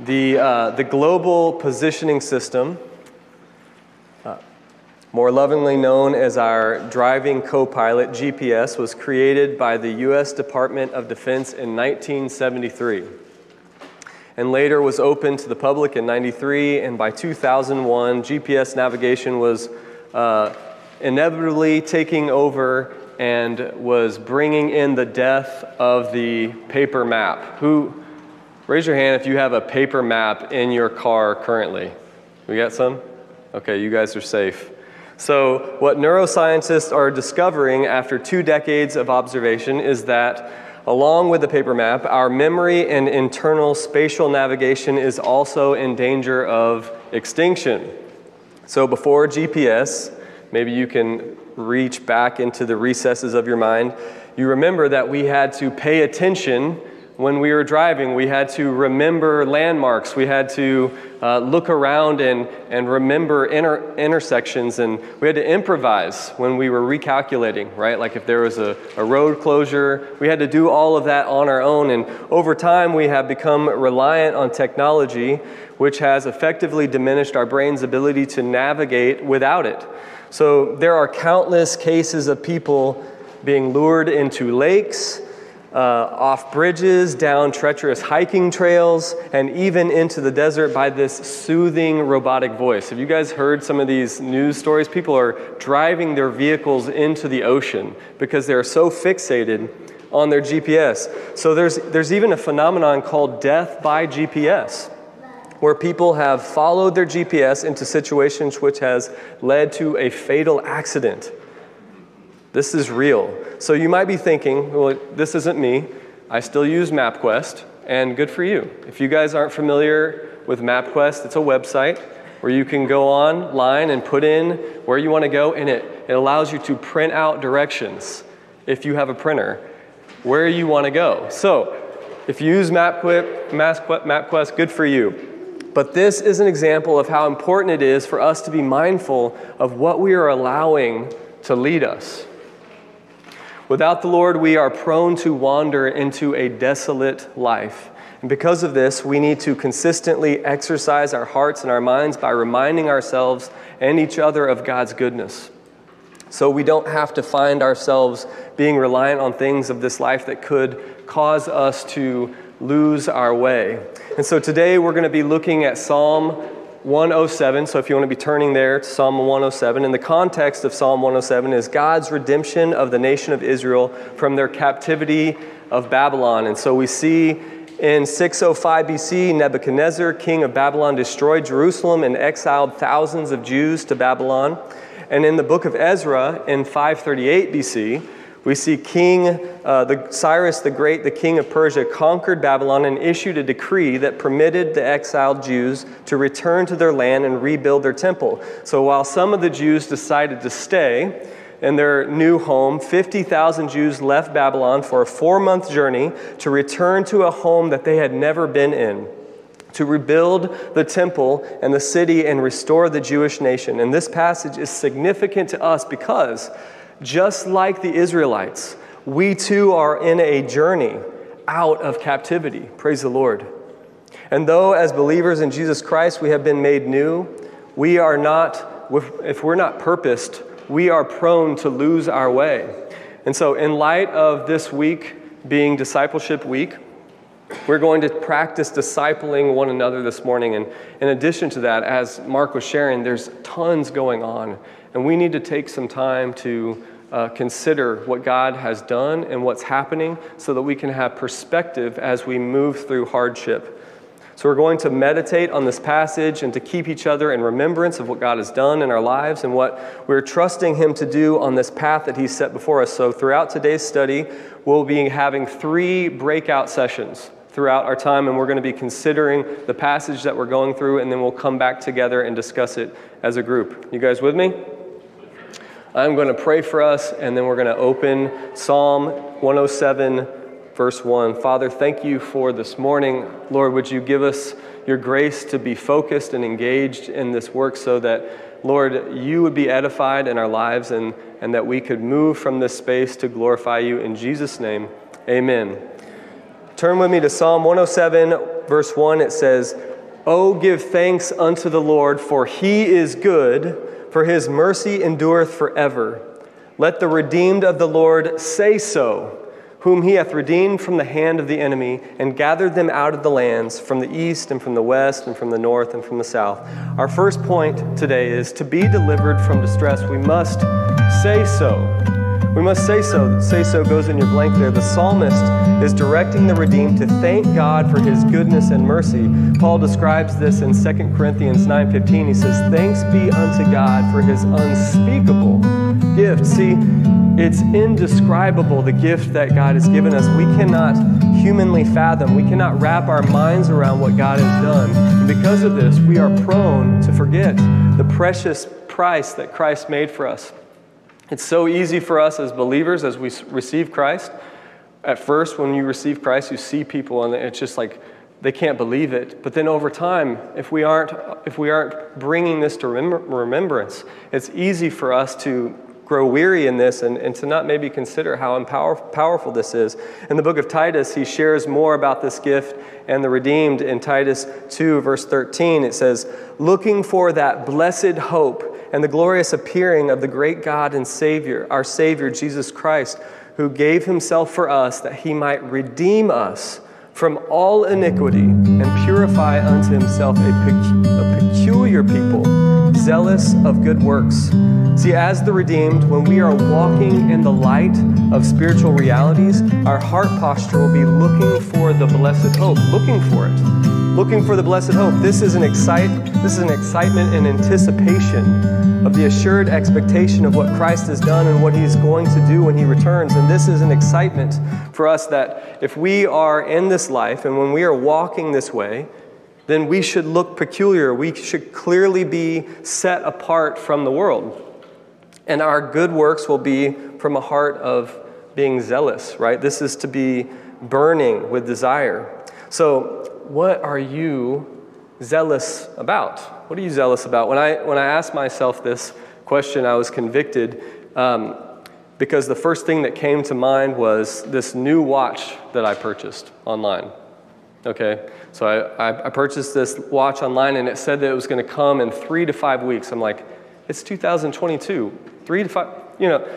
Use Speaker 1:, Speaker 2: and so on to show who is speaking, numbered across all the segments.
Speaker 1: The, uh, the Global Positioning System, uh, more lovingly known as our driving co pilot, GPS, was created by the U.S. Department of Defense in 1973 and later was opened to the public in 93 and by 2001 gps navigation was uh, inevitably taking over and was bringing in the death of the paper map who raise your hand if you have a paper map in your car currently we got some okay you guys are safe so what neuroscientists are discovering after two decades of observation is that Along with the paper map, our memory and internal spatial navigation is also in danger of extinction. So before GPS, maybe you can reach back into the recesses of your mind. You remember that we had to pay attention when we were driving, we had to remember landmarks. We had to uh, look around and, and remember inter- intersections. And we had to improvise when we were recalculating, right? Like if there was a, a road closure, we had to do all of that on our own. And over time, we have become reliant on technology, which has effectively diminished our brain's ability to navigate without it. So there are countless cases of people being lured into lakes uh, off bridges, down treacherous hiking trails, and even into the desert by this soothing robotic voice. Have you guys heard some of these news stories? People are driving their vehicles into the ocean because they're so fixated on their GPS. So there's, there's even a phenomenon called death by GPS where people have followed their GPS into situations which has led to a fatal accident. This is real. So you might be thinking, well, this isn't me. I still use MapQuest, and good for you. If you guys aren't familiar with MapQuest, it's a website where you can go online and put in where you want to go, and it, it allows you to print out directions if you have a printer where you want to go. So if you use MapQuest, MapQuest, good for you. But this is an example of how important it is for us to be mindful of what we are allowing to lead us. Without the Lord, we are prone to wander into a desolate life. And because of this, we need to consistently exercise our hearts and our minds by reminding ourselves and each other of God's goodness. So we don't have to find ourselves being reliant on things of this life that could cause us to lose our way. And so today we're going to be looking at Psalm 107. So if you want to be turning there to Psalm 107, in the context of Psalm 107 is God's redemption of the nation of Israel from their captivity of Babylon. And so we see in 605 BC, Nebuchadnezzar, king of Babylon, destroyed Jerusalem and exiled thousands of Jews to Babylon. And in the book of Ezra, in 538 BC, we see King uh, the, Cyrus the Great, the king of Persia, conquered Babylon and issued a decree that permitted the exiled Jews to return to their land and rebuild their temple. So while some of the Jews decided to stay in their new home, 50,000 Jews left Babylon for a four month journey to return to a home that they had never been in to rebuild the temple and the city and restore the Jewish nation. And this passage is significant to us because just like the Israelites, we too are in a journey out of captivity. Praise the Lord. And though, as believers in Jesus Christ, we have been made new, we are not, if we're not purposed, we are prone to lose our way. And so, in light of this week being Discipleship Week, we're going to practice discipling one another this morning. And in addition to that, as Mark was sharing, there's tons going on. And we need to take some time to uh, consider what God has done and what's happening so that we can have perspective as we move through hardship. So, we're going to meditate on this passage and to keep each other in remembrance of what God has done in our lives and what we're trusting Him to do on this path that He's set before us. So, throughout today's study, we'll be having three breakout sessions throughout our time, and we're going to be considering the passage that we're going through, and then we'll come back together and discuss it as a group. You guys with me? I'm going to pray for us, and then we're going to open Psalm 107, verse 1. Father, thank you for this morning. Lord, would you give us your grace to be focused and engaged in this work so that, Lord, you would be edified in our lives and, and that we could move from this space to glorify you. In Jesus' name, amen. Turn with me to Psalm 107 verse 1, it says, Oh, give thanks unto the Lord, for he is good, for his mercy endureth forever. Let the redeemed of the Lord say so whom he hath redeemed from the hand of the enemy, and gathered them out of the lands, from the east and from the west, and from the north and from the south. Our first point today is to be delivered from distress, we must say so. We must say so. Say so goes in your blank there. The psalmist is directing the redeemed to thank God for his goodness and mercy. Paul describes this in 2 Corinthians 9:15. He says, "Thanks be unto God for his unspeakable gift." See, it's indescribable the gift that God has given us. We cannot humanly fathom, we cannot wrap our minds around what God has done. And because of this, we are prone to forget the precious price that Christ made for us. It's so easy for us as believers as we receive Christ. At first, when you receive Christ, you see people and it's just like they can't believe it. But then over time, if we aren't, if we aren't bringing this to remembrance, it's easy for us to grow weary in this and, and to not maybe consider how empower, powerful this is. In the book of Titus, he shares more about this gift and the redeemed in Titus 2, verse 13. It says, Looking for that blessed hope and the glorious appearing of the great God and Savior, our Savior, Jesus Christ, who gave himself for us that he might redeem us from all iniquity and purify unto himself a, a peculiar people zealous of good works. See, as the redeemed, when we are walking in the light of spiritual realities, our heart posture will be looking for the blessed hope, looking for it, looking for the blessed hope. This is an excite, this is an excitement and anticipation of the assured expectation of what Christ has done and what He's going to do when He returns. And this is an excitement for us that if we are in this life and when we are walking this way, then we should look peculiar. We should clearly be set apart from the world. And our good works will be from a heart of being zealous, right? This is to be burning with desire. So, what are you zealous about? What are you zealous about? When I, when I asked myself this question, I was convicted um, because the first thing that came to mind was this new watch that I purchased online. Okay, so I, I purchased this watch online and it said that it was going to come in three to five weeks. I'm like, it's 2022. Three to five, you know,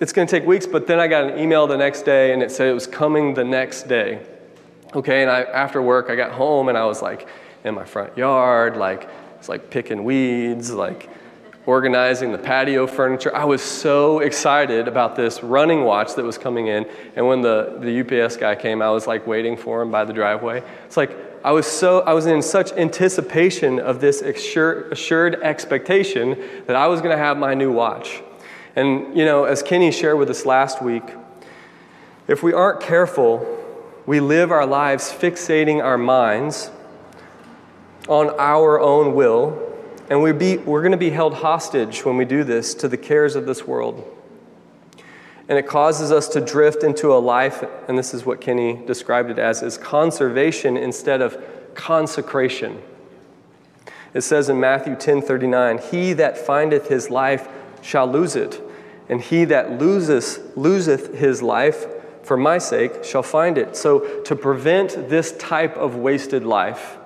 Speaker 1: it's going to take weeks. But then I got an email the next day and it said it was coming the next day. Okay, and I, after work, I got home and I was like in my front yard, like, it's like picking weeds, like, organizing the patio furniture. I was so excited about this running watch that was coming in. And when the, the UPS guy came, I was like waiting for him by the driveway. It's like I was so I was in such anticipation of this assured, assured expectation that I was going to have my new watch. And you know, as Kenny shared with us last week, if we aren't careful, we live our lives fixating our minds on our own will and we be, we're going to be held hostage when we do this to the cares of this world. And it causes us to drift into a life, and this is what Kenny described it as, is conservation instead of consecration. It says in Matthew 10 39, He that findeth his life shall lose it, and he that loseth, loseth his life for my sake shall find it. So, to prevent this type of wasted life,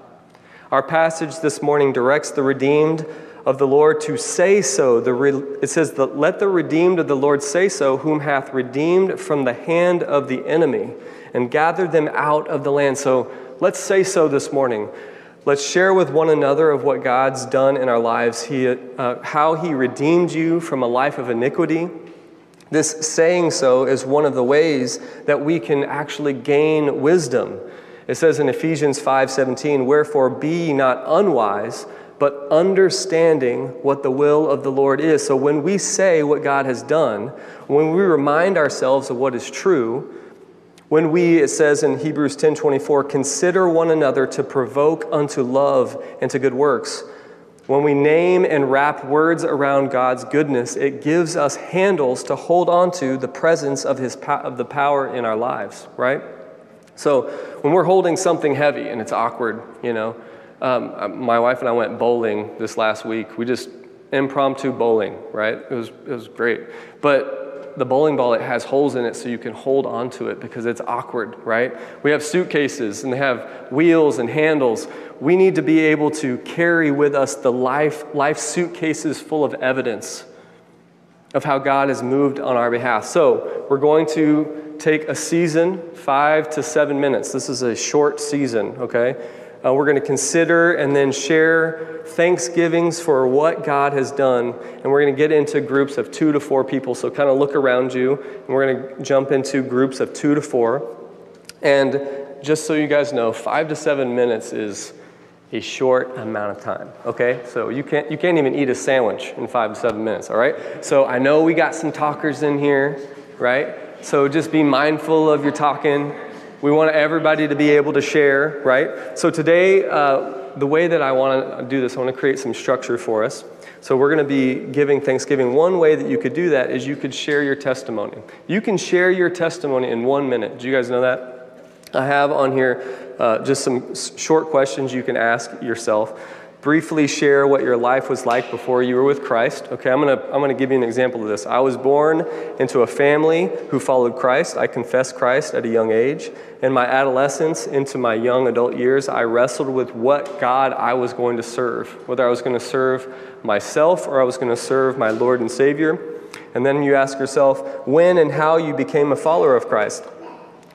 Speaker 1: our passage this morning directs the redeemed of the Lord to say so. The re- it says, that, Let the redeemed of the Lord say so, whom hath redeemed from the hand of the enemy and gathered them out of the land. So let's say so this morning. Let's share with one another of what God's done in our lives, he, uh, how He redeemed you from a life of iniquity. This saying so is one of the ways that we can actually gain wisdom. It says in Ephesians 5:17, "Wherefore be ye not unwise, but understanding what the will of the Lord is." So when we say what God has done, when we remind ourselves of what is true, when we, it says in Hebrews 10:24, consider one another to provoke unto love and to good works. When we name and wrap words around God's goodness, it gives us handles to hold on to the presence of, his, of the power in our lives, right? So when we're holding something heavy and it's awkward, you know, um, uh, my wife and I went bowling this last week. We just impromptu bowling, right? It was, it was great. But the bowling ball, it has holes in it so you can hold onto it because it's awkward, right? We have suitcases and they have wheels and handles. We need to be able to carry with us the life, life suitcases full of evidence of how God has moved on our behalf. So we're going to take a season, five to seven minutes. This is a short season, okay? Uh, we're going to consider and then share thanksgivings for what God has done. And we're going to get into groups of two to four people. So kind of look around you, and we're going to jump into groups of two to four. And just so you guys know, five to seven minutes is a short amount of time. Okay, so you can't you can't even eat a sandwich in five to seven minutes. All right. So I know we got some talkers in here, right? So just be mindful of your talking. We want everybody to be able to share, right? So today, uh, the way that I want to do this, I want to create some structure for us. So we're going to be giving Thanksgiving. One way that you could do that is you could share your testimony. You can share your testimony in one minute. Do you guys know that? I have on here uh, just some short questions you can ask yourself briefly share what your life was like before you were with Christ. Okay, I'm gonna, I'm gonna give you an example of this. I was born into a family who followed Christ. I confessed Christ at a young age. In my adolescence, into my young adult years, I wrestled with what God I was going to serve, whether I was going to serve myself or I was going to serve my Lord and Savior. And then you ask yourself when and how you became a follower of Christ.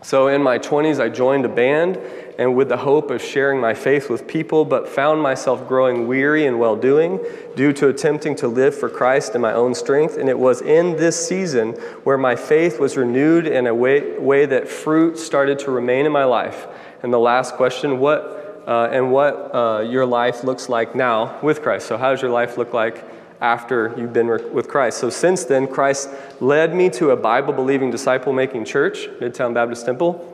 Speaker 1: So in my 20s, I joined a band and with the hope of sharing my faith with people, but found myself growing weary in well doing due to attempting to live for Christ in my own strength. And it was in this season where my faith was renewed in a way, way that fruit started to remain in my life. And the last question, what uh, and what uh, your life looks like now with Christ. So, how does your life look like after you've been with Christ. So since then, Christ led me to a Bible believing, disciple making church, Midtown Baptist Temple.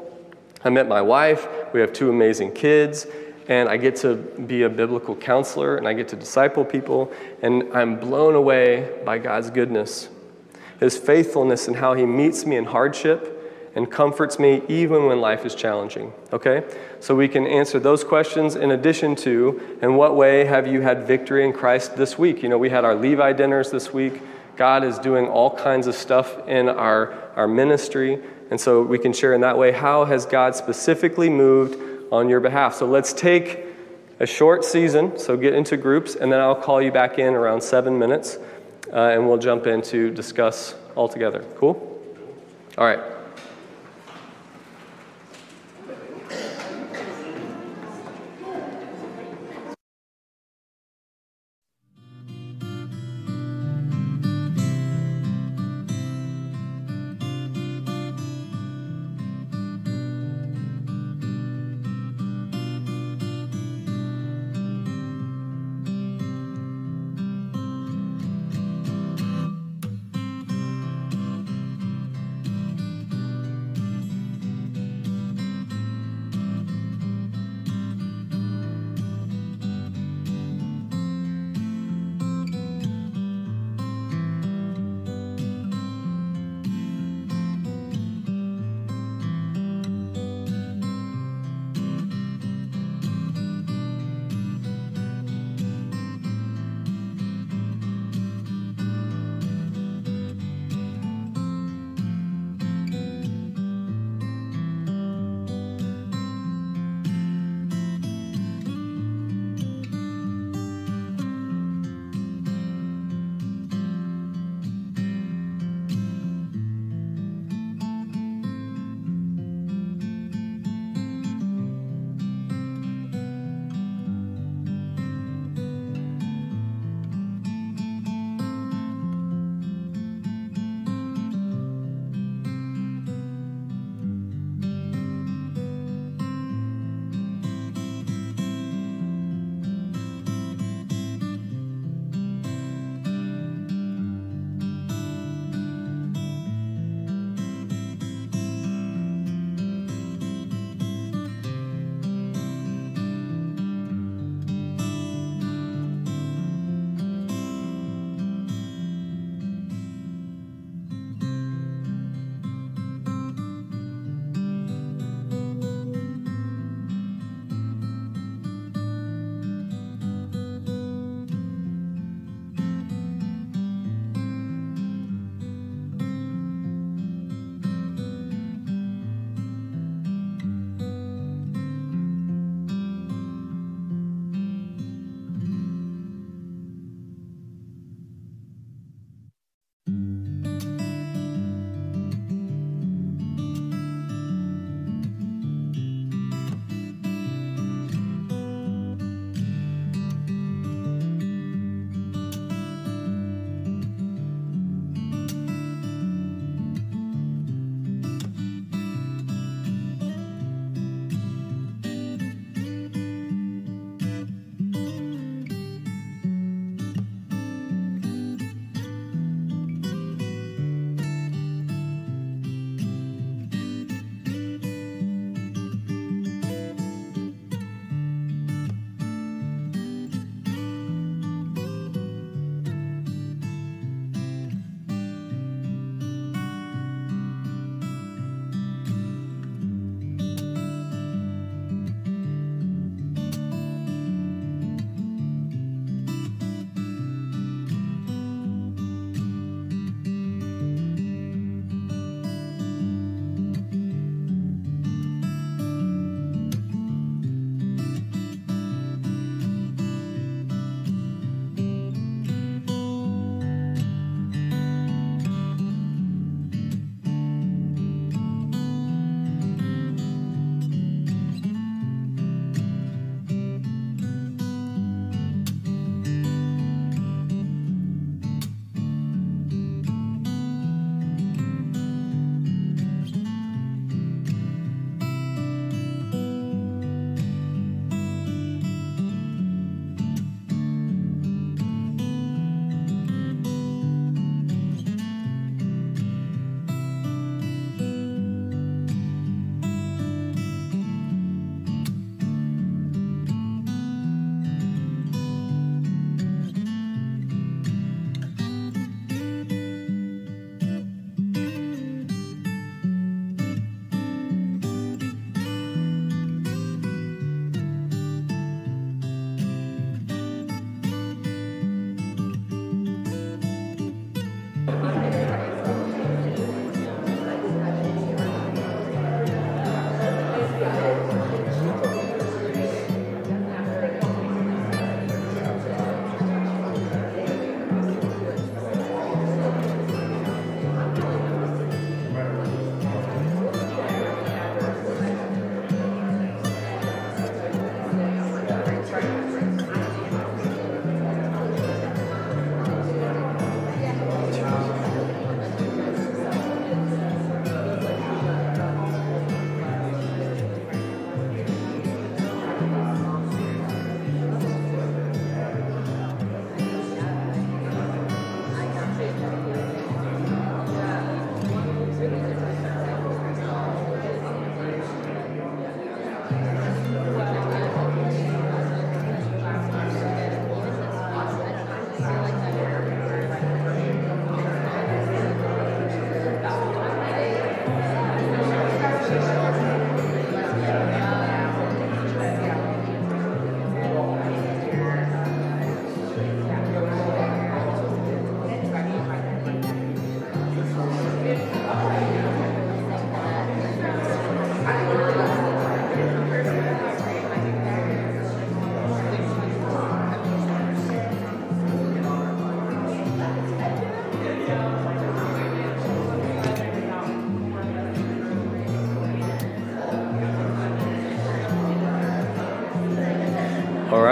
Speaker 1: I met my wife, we have two amazing kids, and I get to be a biblical counselor and I get to disciple people, and I'm blown away by God's goodness, His faithfulness, and how He meets me in hardship and comforts me even when life is challenging. Okay? So we can answer those questions in addition to in what way have you had victory in Christ this week? You know, we had our Levi dinners this week. God is doing all kinds of stuff in our, our ministry. And so we can share in that way how has God specifically moved on your behalf. So let's take a short season, so get into groups, and then I'll call you back in around seven minutes, uh, and we'll jump in to discuss all together. Cool? All right.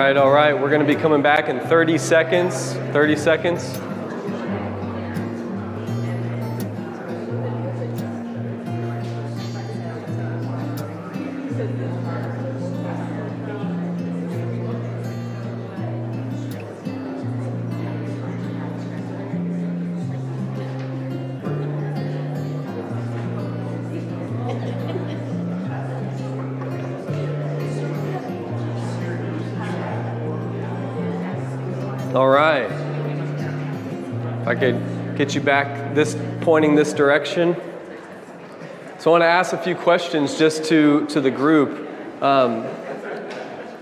Speaker 1: Right, all right. We're going to be coming back in 30 seconds. 30 seconds. Could get you back this pointing this direction. So I want to ask a few questions just to, to the group. Um,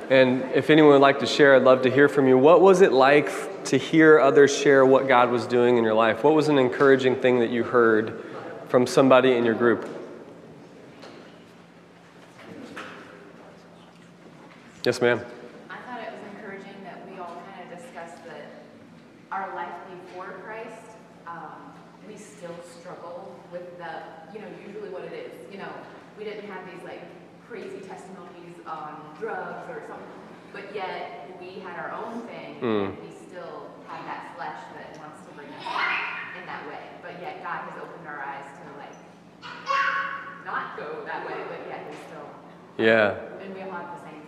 Speaker 1: and if anyone would like to share, I'd love to hear from you. What was it like to hear others share what God was doing in your life? What was an encouraging thing that you heard from somebody in your group? Yes, ma'am.
Speaker 2: our life before Christ, um, we still struggle with the, you know, usually what it is. You know, we didn't have these like crazy testimonies on drugs or something, but yet we had our own thing, mm. and we still have that flesh that wants to bring us in that way. But yet God has opened our eyes to like not go that way, but yet we still.
Speaker 1: Yeah.
Speaker 2: And we all have the same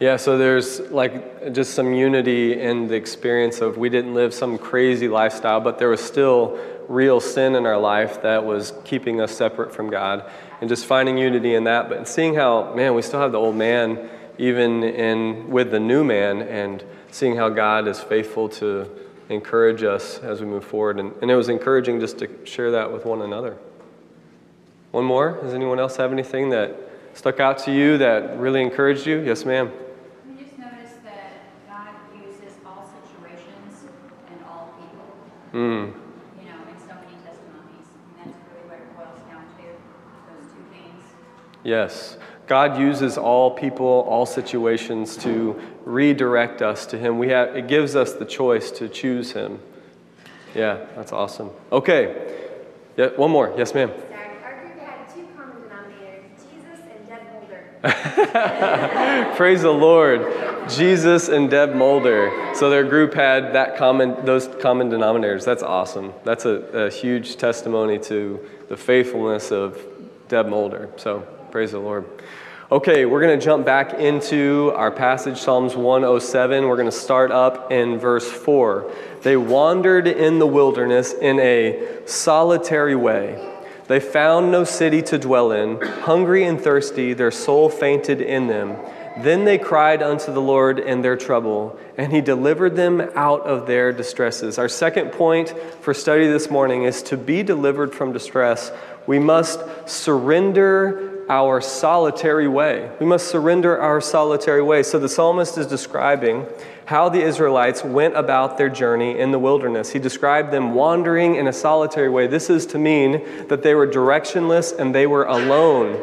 Speaker 1: yeah, so there's like just some unity in the experience of we didn't live some crazy lifestyle, but there was still real sin in our life that was keeping us separate from God, and just finding unity in that. But seeing how, man, we still have the old man even in with the new man, and seeing how God is faithful to encourage us as we move forward. And, and it was encouraging just to share that with one another. One more? Does anyone else have anything that stuck out to you that really encouraged you? Yes, ma'am.
Speaker 3: Mm. You know, in so many testimonies. And that's really what it boils down to, those two things.
Speaker 1: Yes. God uses all people, all situations to redirect us to Him. We have, it gives us the choice to choose Him. Yeah, that's awesome. Okay. Yeah, one more. Yes, ma'am. Praise the Lord. Jesus and Deb Mulder. So their group had that common, those common denominators. That's awesome. That's a, a huge testimony to the faithfulness of Deb Mulder. So praise the Lord. Okay, we're going to jump back into our passage, Psalms 107. We're going to start up in verse 4. They wandered in the wilderness in a solitary way. They found no city to dwell in. Hungry and thirsty, their soul fainted in them. Then they cried unto the Lord in their trouble, and he delivered them out of their distresses. Our second point for study this morning is to be delivered from distress, we must surrender our solitary way. We must surrender our solitary way. So the psalmist is describing how the Israelites went about their journey in the wilderness. He described them wandering in a solitary way. This is to mean that they were directionless and they were alone,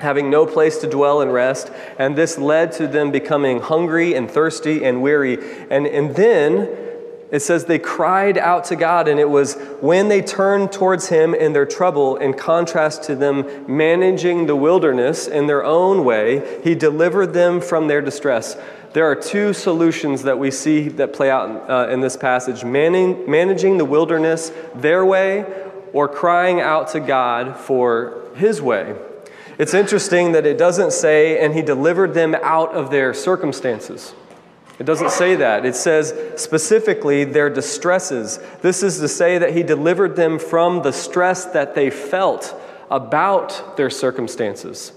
Speaker 1: having no place to dwell and rest. And this led to them becoming hungry and thirsty and weary. And, and then it says they cried out to God, and it was when they turned towards Him in their trouble, in contrast to them managing the wilderness in their own way, He delivered them from their distress. There are two solutions that we see that play out uh, in this passage managing, managing the wilderness their way or crying out to God for His way. It's interesting that it doesn't say, and He delivered them out of their circumstances. It doesn't say that. It says specifically their distresses. This is to say that He delivered them from the stress that they felt about their circumstances.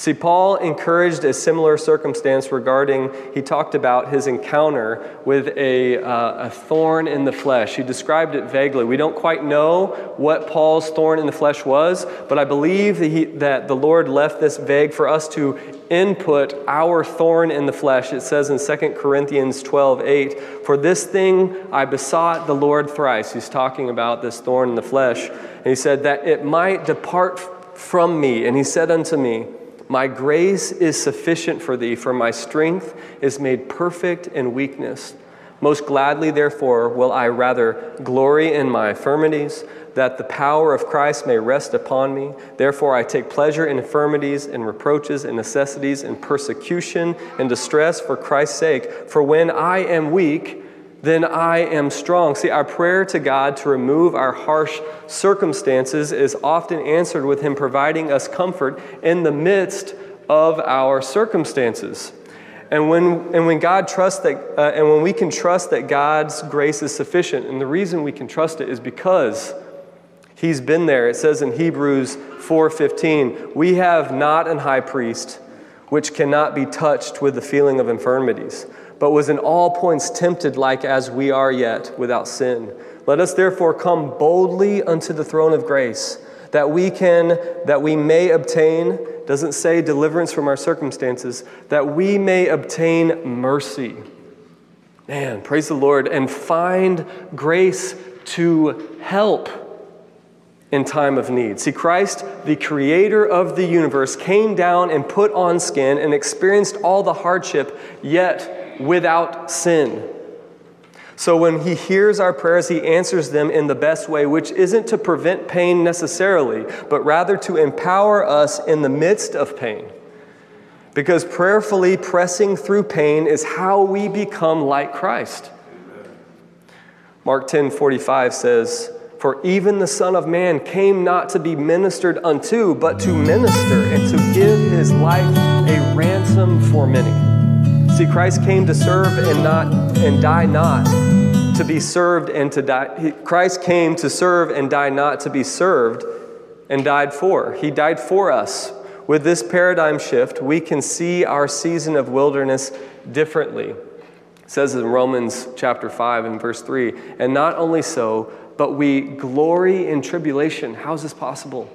Speaker 1: See, Paul encouraged a similar circumstance regarding, he talked about his encounter with a, uh, a thorn in the flesh. He described it vaguely. We don't quite know what Paul's thorn in the flesh was, but I believe that, he, that the Lord left this vague for us to input our thorn in the flesh. It says in 2 Corinthians 12 8, For this thing I besought the Lord thrice. He's talking about this thorn in the flesh. And he said, That it might depart from me. And he said unto me, my grace is sufficient for thee, for my strength is made perfect in weakness. Most gladly, therefore, will I rather glory in my infirmities, that the power of Christ may rest upon me. Therefore, I take pleasure in infirmities, in reproaches, in necessities, in persecution, in distress for Christ's sake. For when I am weak, then I am strong. See, our prayer to God to remove our harsh circumstances is often answered with Him providing us comfort in the midst of our circumstances. And when, and when God trusts that, uh, and when we can trust that God's grace is sufficient, and the reason we can trust it is because He's been there. It says in Hebrews 4:15, "We have not an high priest which cannot be touched with the feeling of infirmities, but was in all points tempted like as we are yet without sin. Let us therefore come boldly unto the throne of grace, that we can that we may obtain doesn't say deliverance from our circumstances, that we may obtain mercy. Man, praise the Lord and find grace to help in time of need. See, Christ, the creator of the universe, came down and put on skin and experienced all the hardship, yet without sin. So when he hears our prayers, he answers them in the best way, which isn't to prevent pain necessarily, but rather to empower us in the midst of pain. Because prayerfully pressing through pain is how we become like Christ. Mark 10 45 says, for even the Son of Man came not to be ministered unto, but to minister and to give his life a ransom for many. See, Christ came to serve and not and die not to be served and to die. Christ came to serve and die not to be served and died for. He died for us. With this paradigm shift, we can see our season of wilderness differently. It says in Romans chapter 5 and verse 3, and not only so, but we glory in tribulation. How is this possible?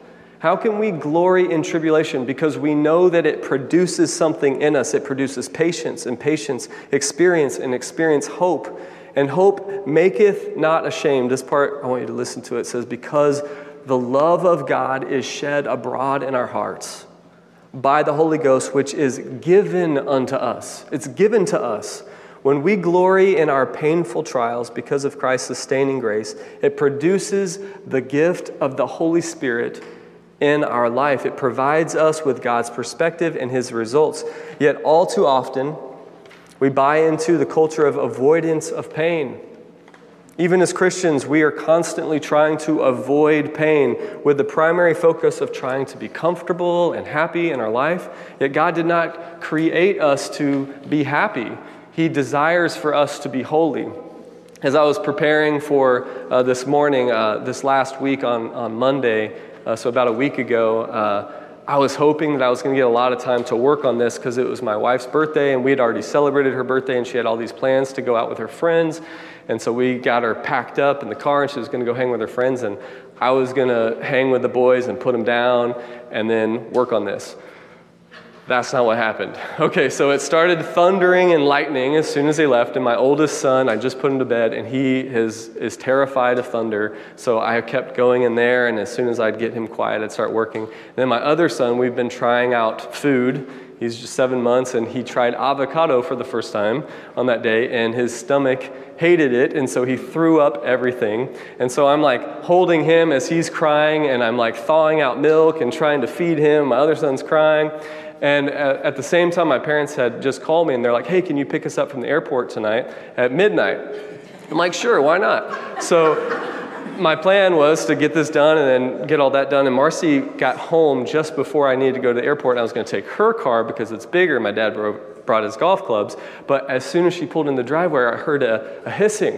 Speaker 1: How can we glory in tribulation? Because we know that it produces something in us. It produces patience, and patience, experience, and experience hope. And hope maketh not ashamed. This part, I want you to listen to it. It says, Because the love of God is shed abroad in our hearts by the Holy Ghost, which is given unto us. It's given to us. When we glory in our painful trials because of Christ's sustaining grace, it produces the gift of the Holy Spirit in our life. It provides us with God's perspective and His results. Yet, all too often, we buy into the culture of avoidance of pain. Even as Christians, we are constantly trying to avoid pain with the primary focus of trying to be comfortable and happy in our life. Yet God did not create us to be happy. He desires for us to be holy. As I was preparing for uh, this morning, uh, this last week on, on Monday, uh, so about a week ago, uh, I was hoping that I was going to get a lot of time to work on this because it was my wife's birthday and we had already celebrated her birthday and she had all these plans to go out with her friends. And so we got her packed up in the car and she was going to go hang with her friends. And I was going to hang with the boys and put them down and then work on this. That's not what happened. Okay, so it started thundering and lightning as soon as they left, and my oldest son, I just put him to bed, and he is, is terrified of thunder. So I kept going in there, and as soon as I'd get him quiet, I'd start working. And then my other son, we've been trying out food. He's just seven months, and he tried avocado for the first time on that day, and his stomach hated it, and so he threw up everything. And so I'm like holding him as he's crying, and I'm like thawing out milk and trying to feed him. My other son's crying. And uh, at the same time, my parents had just called me and they're like, hey, can you pick us up from the airport tonight at midnight? I'm like, sure, why not? So my plan was to get this done and then get all that done. And Marcy got home just before I needed to go to the airport. And I was going to take her car because it's bigger. My dad brought his golf clubs. But as soon as she pulled in the driveway, I heard a, a hissing.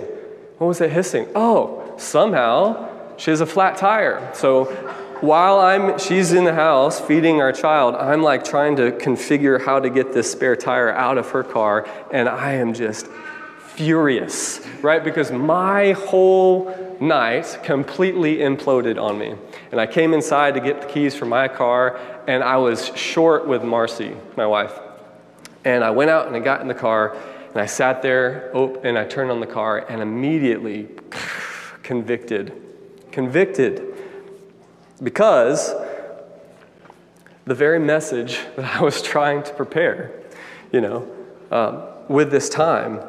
Speaker 1: What was that hissing? Oh, somehow she has a flat tire. So while I'm, she's in the house feeding our child, I'm like trying to configure how to get this spare tire out of her car, and I am just furious, right? Because my whole night completely imploded on me. And I came inside to get the keys for my car, and I was short with Marcy, my wife. And I went out and I got in the car, and I sat there, oh, and I turned on the car, and immediately convicted. Convicted because the very message that I was trying to prepare, you know, um, with this time,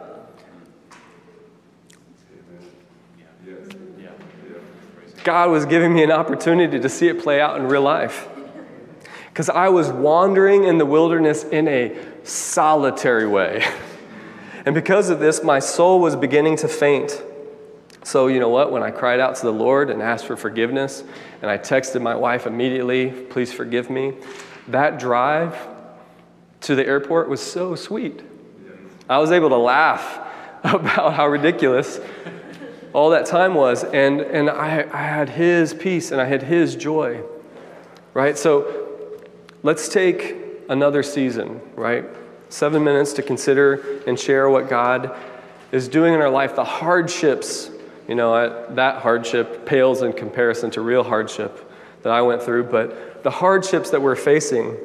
Speaker 1: God was giving me an opportunity to see it play out in real life. Because I was wandering in the wilderness in a solitary way. And because of this, my soul was beginning to faint. So, you know what? When I cried out to the Lord and asked for forgiveness, and I texted my wife immediately, please forgive me, that drive to the airport was so sweet. I was able to laugh about how ridiculous all that time was. And, and I, I had His peace and I had His joy, right? So let's take another season, right? Seven minutes to consider and share what God is doing in our life, the hardships. You know, I, that hardship pales in comparison to real hardship that I went through, but the hardships that we're facing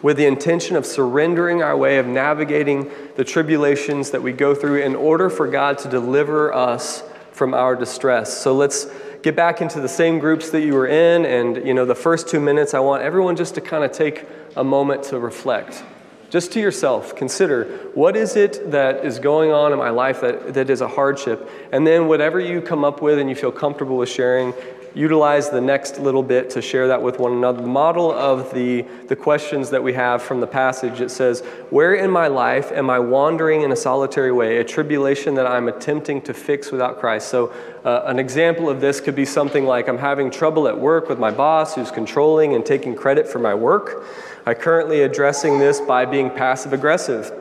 Speaker 1: with the intention of surrendering our way of navigating the tribulations that we go through in order for God to deliver us from our distress. So let's get back into the same groups that you were in and you know the first 2 minutes I want everyone just to kind of take a moment to reflect. Just to yourself, consider what is it that is going on in my life that, that is a hardship? And then, whatever you come up with and you feel comfortable with sharing, utilize the next little bit to share that with one another. The model of the, the questions that we have from the passage it says, Where in my life am I wandering in a solitary way, a tribulation that I'm attempting to fix without Christ? So, uh, an example of this could be something like I'm having trouble at work with my boss who's controlling and taking credit for my work. I currently addressing this by being passive aggressive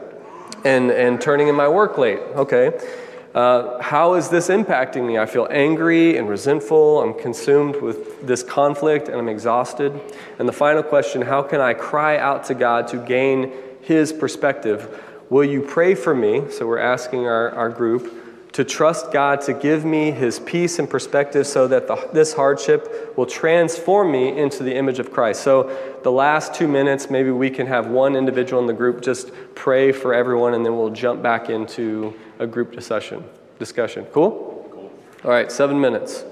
Speaker 1: and, and turning in my work late. Okay. Uh, how is this impacting me? I feel angry and resentful. I'm consumed with this conflict and I'm exhausted. And the final question how can I cry out to God to gain His perspective? Will you pray for me? So we're asking our, our group to trust God to give me His peace and perspective so that the, this hardship will transform me into the image of Christ. So, the last two minutes, maybe we can have one individual in the group just pray for everyone, and then we'll jump back into a group discussion. Discussion. Cool? Cool. All right, seven minutes.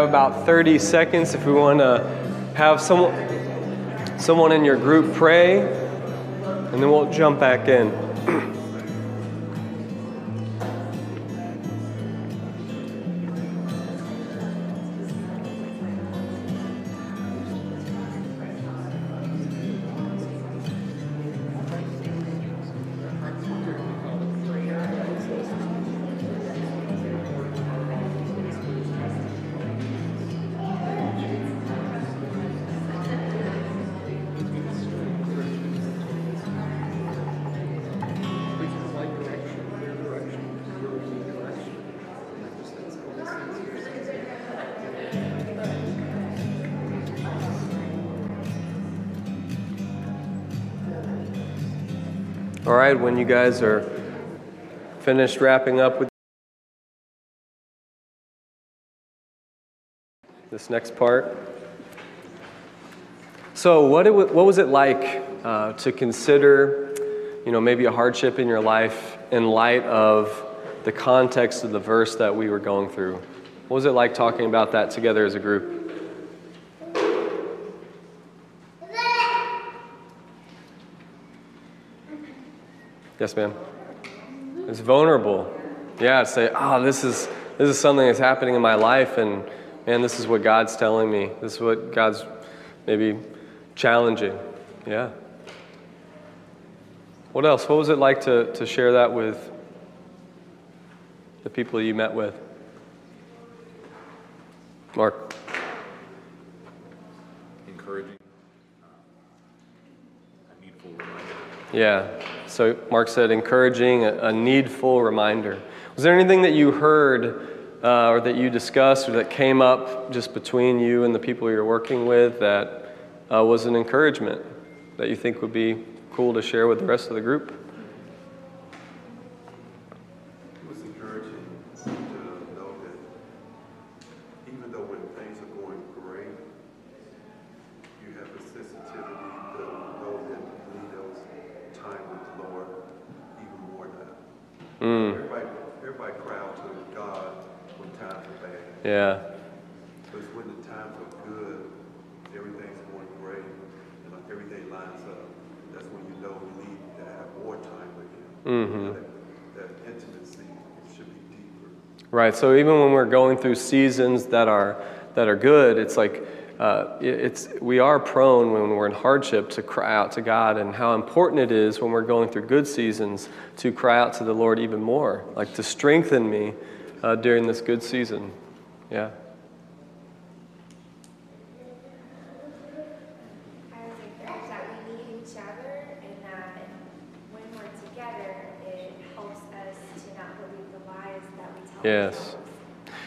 Speaker 1: Have about 30 seconds if we want to have someone, someone in your group pray, and then we'll jump back in. Right, when you guys are finished wrapping up with this next part. So, what, it, what was it like uh, to consider, you know, maybe a hardship in your life in light of the context of the verse that we were going through? What was it like talking about that together as a group? Yes, ma'am. It's vulnerable. Yeah, say, oh, this is this is something that's happening in my life, and man, this is what God's telling me. This is what God's maybe challenging. Yeah. What else? What was it like to, to share that with the people you met with? Mark.
Speaker 4: encouraging, uh, a needful reminder.
Speaker 1: Yeah. So Mark said, encouraging, a, a needful reminder. Was there anything that you heard uh, or that you discussed or that came up just between you and the people you're working with that uh, was an encouragement that you think would be cool to share with the rest of the group?
Speaker 5: It was encouraging to know that even though when things are going great, you have a sensitivity to know that you need those time with the Lord even more now.
Speaker 1: Mm,
Speaker 5: Everybody, everybody cry out to God when times are bad.
Speaker 1: yeah.
Speaker 5: Because when the times are good, everything's going great, and like everything lines up, that's when you know you need to have more time with Him.
Speaker 1: Mhm.
Speaker 5: That, that intimacy should be deeper.
Speaker 1: Right. So even when we're going through seasons that are that are good, it's like uh, it's we are prone when we're in hardship to cry out to God, and how important it is when we're going through good seasons to cry out to the Lord even more, like to strengthen me uh, during this good season. Yeah.
Speaker 6: I was encouraged that we need each other and that when we're together, it helps us to not believe the lies that we tell
Speaker 1: Yes.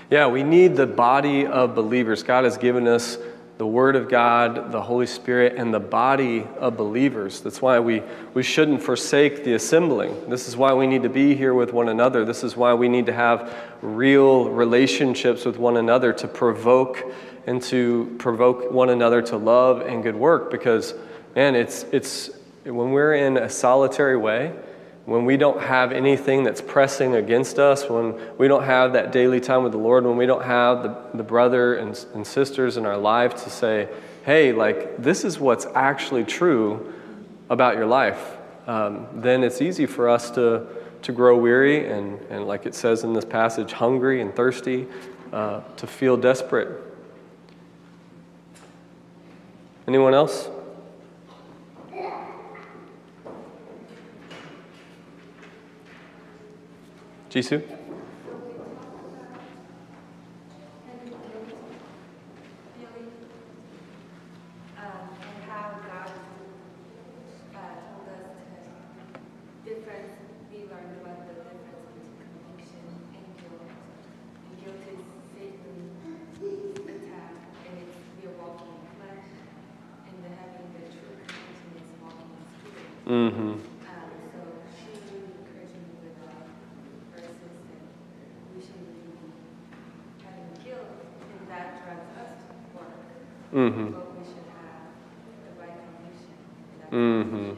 Speaker 1: Yeah, we need the body of believers. God has given us the Word of God, the Holy Spirit, and the body of believers. That's why we, we shouldn't forsake the assembling. This is why we need to be here with one another. This is why we need to have real relationships with one another to provoke and to provoke one another to love and good work. Because, man, it's, it's when we're in a solitary way, when we don't have anything that's pressing against us, when we don't have that daily time with the Lord, when we don't have the, the brother and, and sisters in our life to say, hey, like, this is what's actually true about your life, um, then it's easy for us to, to grow weary and, and, like it says in this passage, hungry and thirsty, uh, to feel desperate. Anyone else? Jisoo?
Speaker 6: Mm-hmm. But we should have the right.
Speaker 1: Mm-hmm.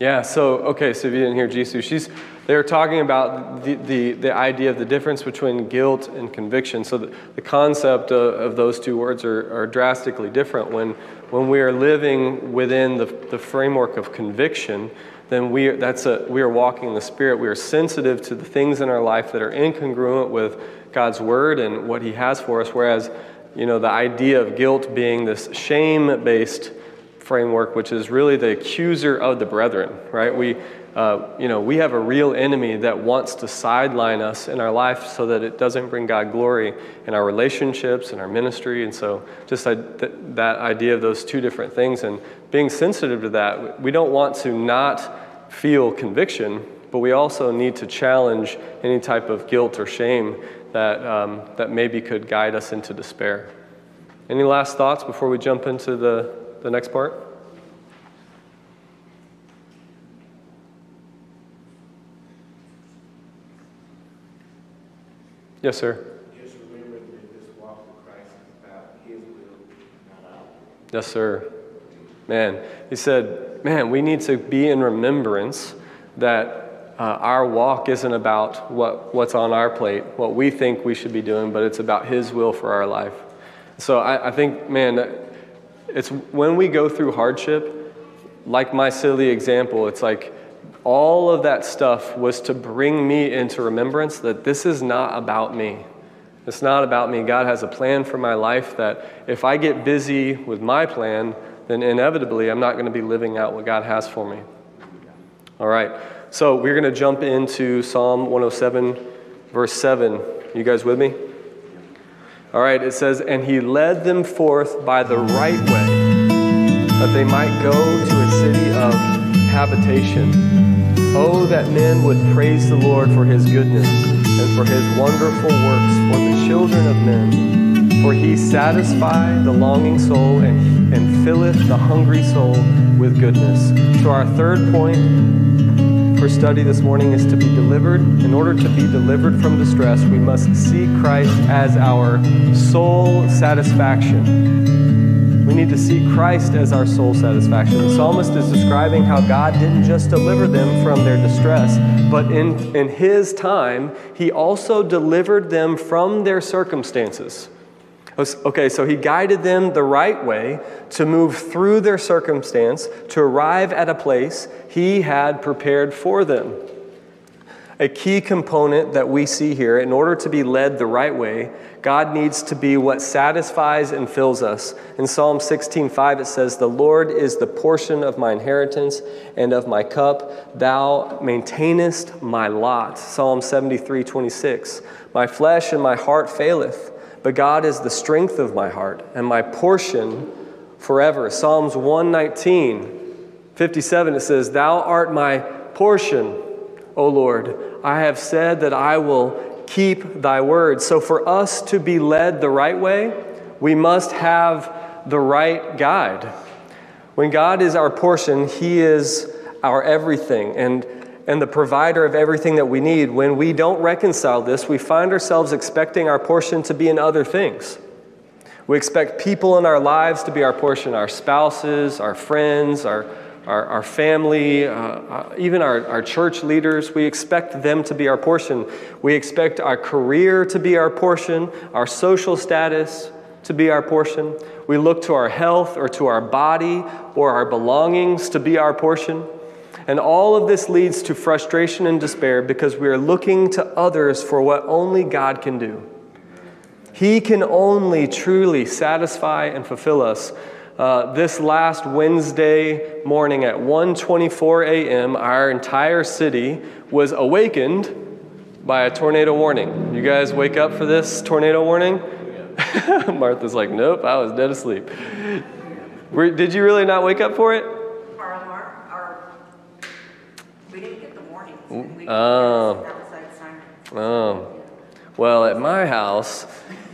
Speaker 1: Yeah, so, okay, so if you didn't hear Jisoo, she's, they were talking about the, the, the idea of the difference between guilt and conviction. So the, the concept of, of, those two words are, are drastically different. When, when we are living within the, the framework of conviction, then we, that's a, we are walking in the Spirit. We are sensitive to the things in our life that are incongruent with God's Word and what He has for us. Whereas, you know, the idea of guilt being this shame based framework, which is really the accuser of the brethren, right? We, uh, you know, we have a real enemy that wants to sideline us in our life so that it doesn't bring God glory in our relationships and our ministry. And so, just that, that idea of those two different things and being sensitive to that, we don't want to not feel conviction, but we also need to challenge any type of guilt or shame that, um, that maybe could guide us into despair. Any last thoughts before we jump into the, the next part? Yes, sir.
Speaker 4: Just remember that this walk with Christ is about His will, not ours.
Speaker 1: Yes, sir. Man, he said, man, we need to be in remembrance that uh, our walk isn't about what, what's on our plate, what we think we should be doing, but it's about His will for our life. So I, I think, man, it's when we go through hardship, like my silly example, it's like all of that stuff was to bring me into remembrance that this is not about me. It's not about me. God has a plan for my life that if I get busy with my plan, then inevitably I'm not going to be living out what God has for me. All right. So we're going to jump into Psalm 107, verse 7. You guys with me? All right. It says, And he led them forth by the right way, that they might go to a city of habitation. Oh, that men would praise the Lord for his goodness and for his wonderful works for the children of men. For he satisfies the longing soul and, and filleth the hungry soul with goodness. So, our third point for study this morning is to be delivered. In order to be delivered from distress, we must see Christ as our sole satisfaction. We need to see Christ as our soul satisfaction. The psalmist is describing how God didn't just deliver them from their distress, but in, in his time, he also delivered them from their circumstances. Okay, so he guided them the right way to move through their circumstance to arrive at a place he had prepared for them. A key component that we see here, in order to be led the right way, God needs to be what satisfies and fills us. In Psalm 16:5 it says, "The Lord is the portion of my inheritance and of my cup; thou maintainest my lot." Psalm 73:26, "My flesh and my heart faileth, but God is the strength of my heart and my portion forever." Psalms 119, 57 it says, "Thou art my portion, O Lord. I have said that I will keep thy word. So, for us to be led the right way, we must have the right guide. When God is our portion, He is our everything and, and the provider of everything that we need. When we don't reconcile this, we find ourselves expecting our portion to be in other things. We expect people in our lives to be our portion our spouses, our friends, our our, our family, uh, uh, even our, our church leaders, we expect them to be our portion. We expect our career to be our portion, our social status to be our portion. We look to our health or to our body or our belongings to be our portion. And all of this leads to frustration and despair because we are looking to others for what only God can do. He can only truly satisfy and fulfill us uh, this last Wednesday morning at 1:24 a.m., our entire city was awakened by a tornado warning. You guys wake up for this tornado warning? Martha's like, "Nope, I was dead asleep." Did you really not wake up for it?
Speaker 7: Our alarm, our, we didn't get the warnings. We
Speaker 1: Oh.
Speaker 7: outside.
Speaker 1: Oh. Well, at my house,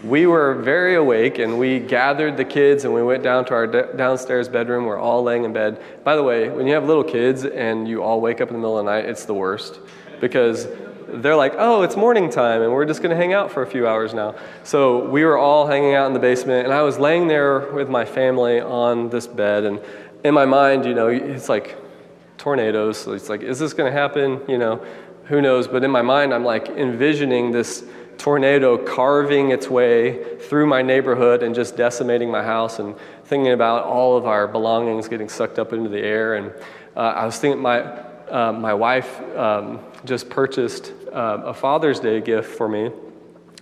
Speaker 1: we were very awake and we gathered the kids and we went down to our d- downstairs bedroom. We're all laying in bed. By the way, when you have little kids and you all wake up in the middle of the night, it's the worst because they're like, oh, it's morning time, and we're just going to hang out for a few hours now. So we were all hanging out in the basement, and I was laying there with my family on this bed, and in my mind, you know, it's like tornadoes. So it's like, is this going to happen? You know, who knows? But in my mind, I'm like envisioning this tornado carving its way through my neighborhood and just decimating my house, and thinking about all of our belongings getting sucked up into the air. And uh, I was thinking my uh, my wife um, just purchased uh, a Father's Day gift for me,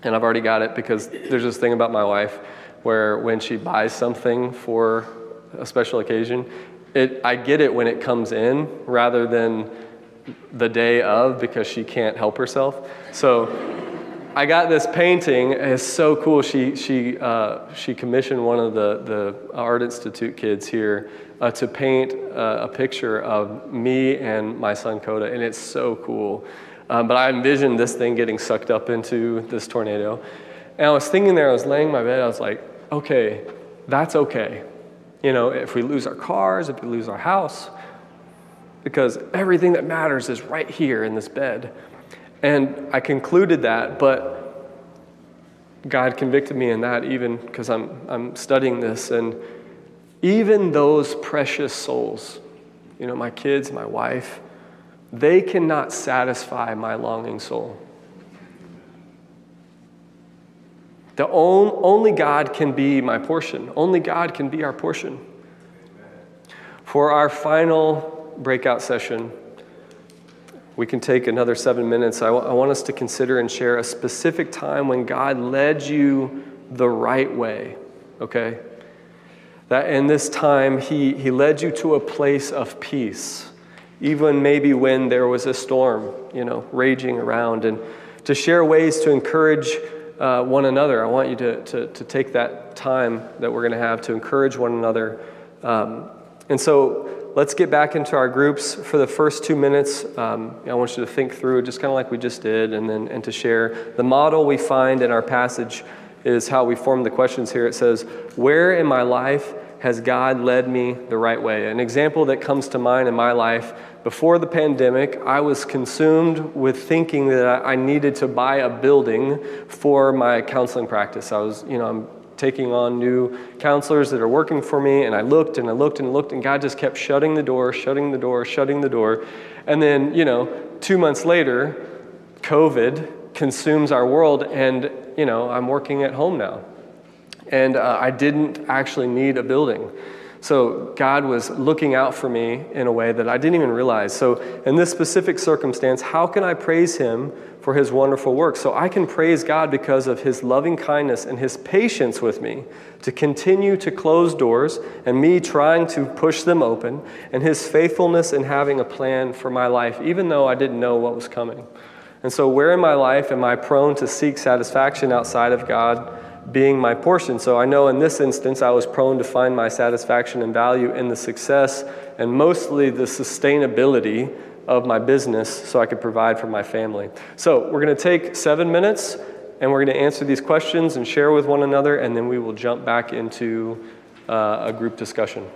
Speaker 1: and I've already got it because there's this thing about my wife where when she buys something for a special occasion, it, I get it when it comes in rather than the day of because she can't help herself. So I got this painting. It's so cool. She, she, uh, she commissioned one of the, the Art Institute kids here uh, to paint uh, a picture of me and my son Coda, and it's so cool. Um, but I envisioned this thing getting sucked up into this tornado. And I was thinking there, I was laying in my bed, I was like, okay, that's okay. You know, if we lose our cars, if we lose our house, because everything that matters is right here in this bed. And I concluded that, but God convicted me in that even because I'm, I'm studying this. And even those precious souls, you know, my kids, my wife, they cannot satisfy my longing soul. The on, only God can be my portion. Only God can be our portion. For our final breakout session, we can take another seven minutes. I, w- I want us to consider and share a specific time when God led you the right way, okay? That in this time, he, he led you to a place of peace, even maybe when there was a storm, you know, raging around. And to share ways to encourage uh, one another, I want you to, to, to take that time that we're going to have to encourage one another. Um, and so let's get back into our groups for the first two minutes. Um, I want you to think through just kind of like we just did, and then and to share the model we find in our passage is how we form the questions here. It says, "Where in my life has God led me the right way?" An example that comes to mind in my life before the pandemic, I was consumed with thinking that I needed to buy a building for my counseling practice. I was, you know, I'm taking on new counselors that are working for me. And I looked and I looked and looked, and God just kept shutting the door, shutting the door, shutting the door. And then, you know, two months later, COVID consumes our world, and, you know, I'm working at home now. And uh, I didn't actually need a building. So God was looking out for me in a way that I didn't even realize. So, in this specific circumstance, how can I praise Him for His wonderful work? So, I can praise God because of His loving kindness and His patience with me to continue to close doors and me trying to push them open, and His faithfulness in having a plan for my life, even though I didn't know what was coming. And so, where in my life am I prone to seek satisfaction outside of God? Being my portion. So I know in this instance, I was prone to find my satisfaction and value in the success and mostly the sustainability of my business so I could provide for my family. So we're going to take seven minutes and we're going to answer these questions and share with one another, and then we will jump back into uh, a group discussion.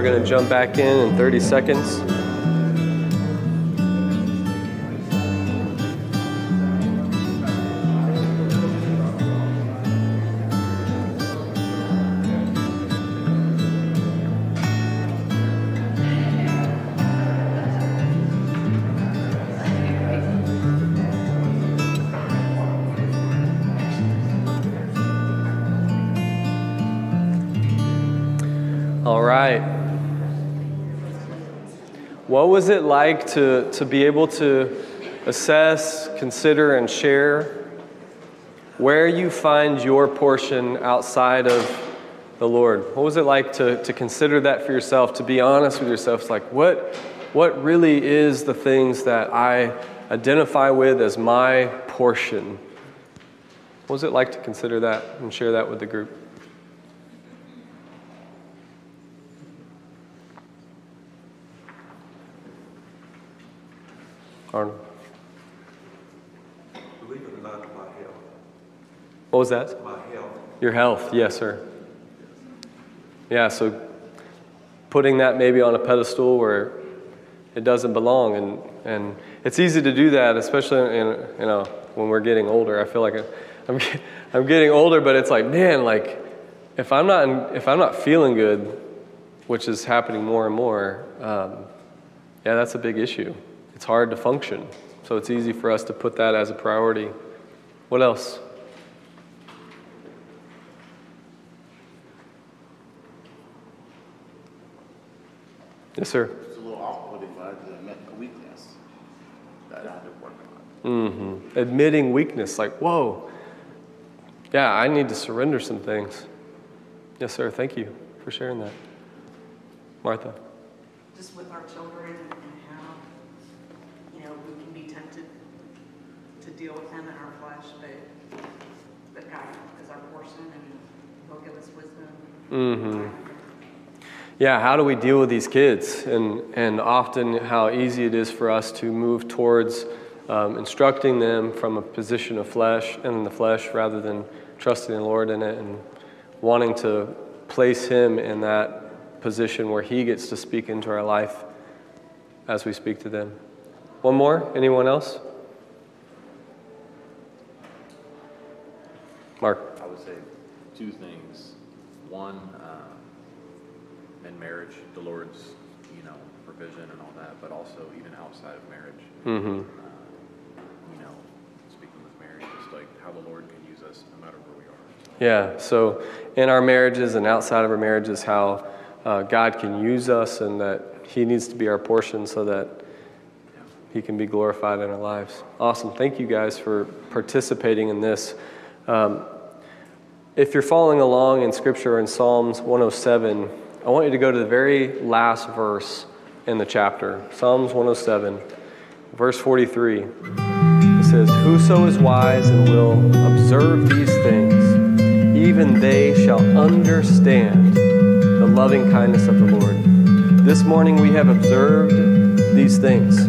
Speaker 1: We're to jump back in in 30 seconds. Was it like to, to be able to assess, consider, and share where you find your portion outside of the Lord? What was it like to, to consider that for yourself, to be honest with yourself? It's like, what, what really is the things that I identify with as my portion? What was it like to consider that and share that with the group? Arnold.
Speaker 5: Believe it or not, my health,
Speaker 1: What was that?
Speaker 5: my health,
Speaker 1: Your health, yes, sir. Yeah, so putting that maybe on a pedestal where it doesn't belong, and, and it's easy to do that, especially in, you know when we're getting older. I feel like I'm I'm getting older, but it's like man, like if I'm not in, if I'm not feeling good, which is happening more and more, um, yeah, that's a big issue. It's hard to function, so it's easy for us to put that as a priority. What else? Yes, sir.
Speaker 8: It's a little awkward if I admit a weakness that I have to work on.
Speaker 1: Mm-hmm. Admitting weakness, like, whoa, yeah, I need to surrender some things. Yes, sir. Thank you for sharing that. Martha.
Speaker 9: just with our children and how, you know, we can be tempted to deal with them in our flesh, but, but God is our portion and He'll give us wisdom.
Speaker 1: Mm-hmm. Yeah, how do we deal with these kids? And, and often how easy it is for us to move towards um, instructing them from a position of flesh and in the flesh rather than trusting the Lord in it and wanting to place Him in that position where He gets to speak into our life as we speak to them. One more? Anyone else? Mark.
Speaker 10: I would say two things. One, um, in marriage, the Lord's, you know, provision and all that, but also even outside of marriage.
Speaker 1: Mm-hmm.
Speaker 10: Uh, you know, speaking with Mary, just like how the Lord can use us no matter where we are.
Speaker 1: Yeah, so in our marriages and outside of our marriages, how uh, God can use us and that He needs to be our portion so that He can be glorified in our lives. Awesome. Thank you guys for participating in this. Um, if you're following along in Scripture in Psalms 107, I want you to go to the very last verse in the chapter Psalms 107, verse 43. It says, Whoso is wise and will observe these things, even they shall understand the loving kindness of the Lord. This morning we have observed these things.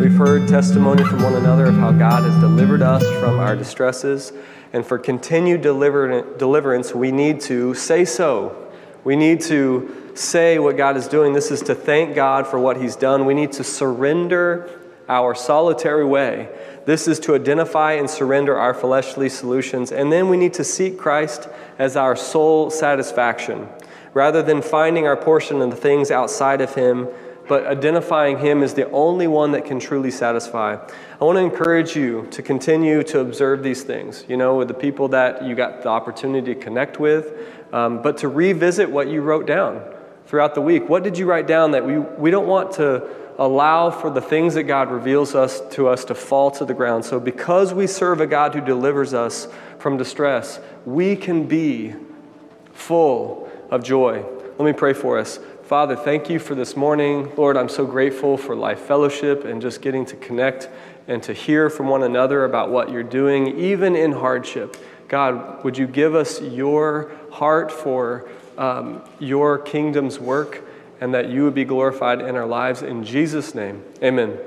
Speaker 1: We've heard testimony from one another of how God has delivered us from our distresses. And for continued deliver- deliverance, we need to say so. We need to say what God is doing. This is to thank God for what He's done. We need to surrender our solitary way. This is to identify and surrender our fleshly solutions. And then we need to seek Christ as our sole satisfaction. Rather than finding our portion in the things outside of Him, but identifying Him as the only one that can truly satisfy. I want to encourage you to continue to observe these things, you know, with the people that you got the opportunity to connect with, um, but to revisit what you wrote down throughout the week. What did you write down that we, we don't want to allow for the things that God reveals us to us to fall to the ground? So, because we serve a God who delivers us from distress, we can be full of joy. Let me pray for us. Father, thank you for this morning. Lord, I'm so grateful for Life Fellowship and just getting to connect and to hear from one another about what you're doing, even in hardship. God, would you give us your heart for um, your kingdom's work and that you would be glorified in our lives? In Jesus' name, amen.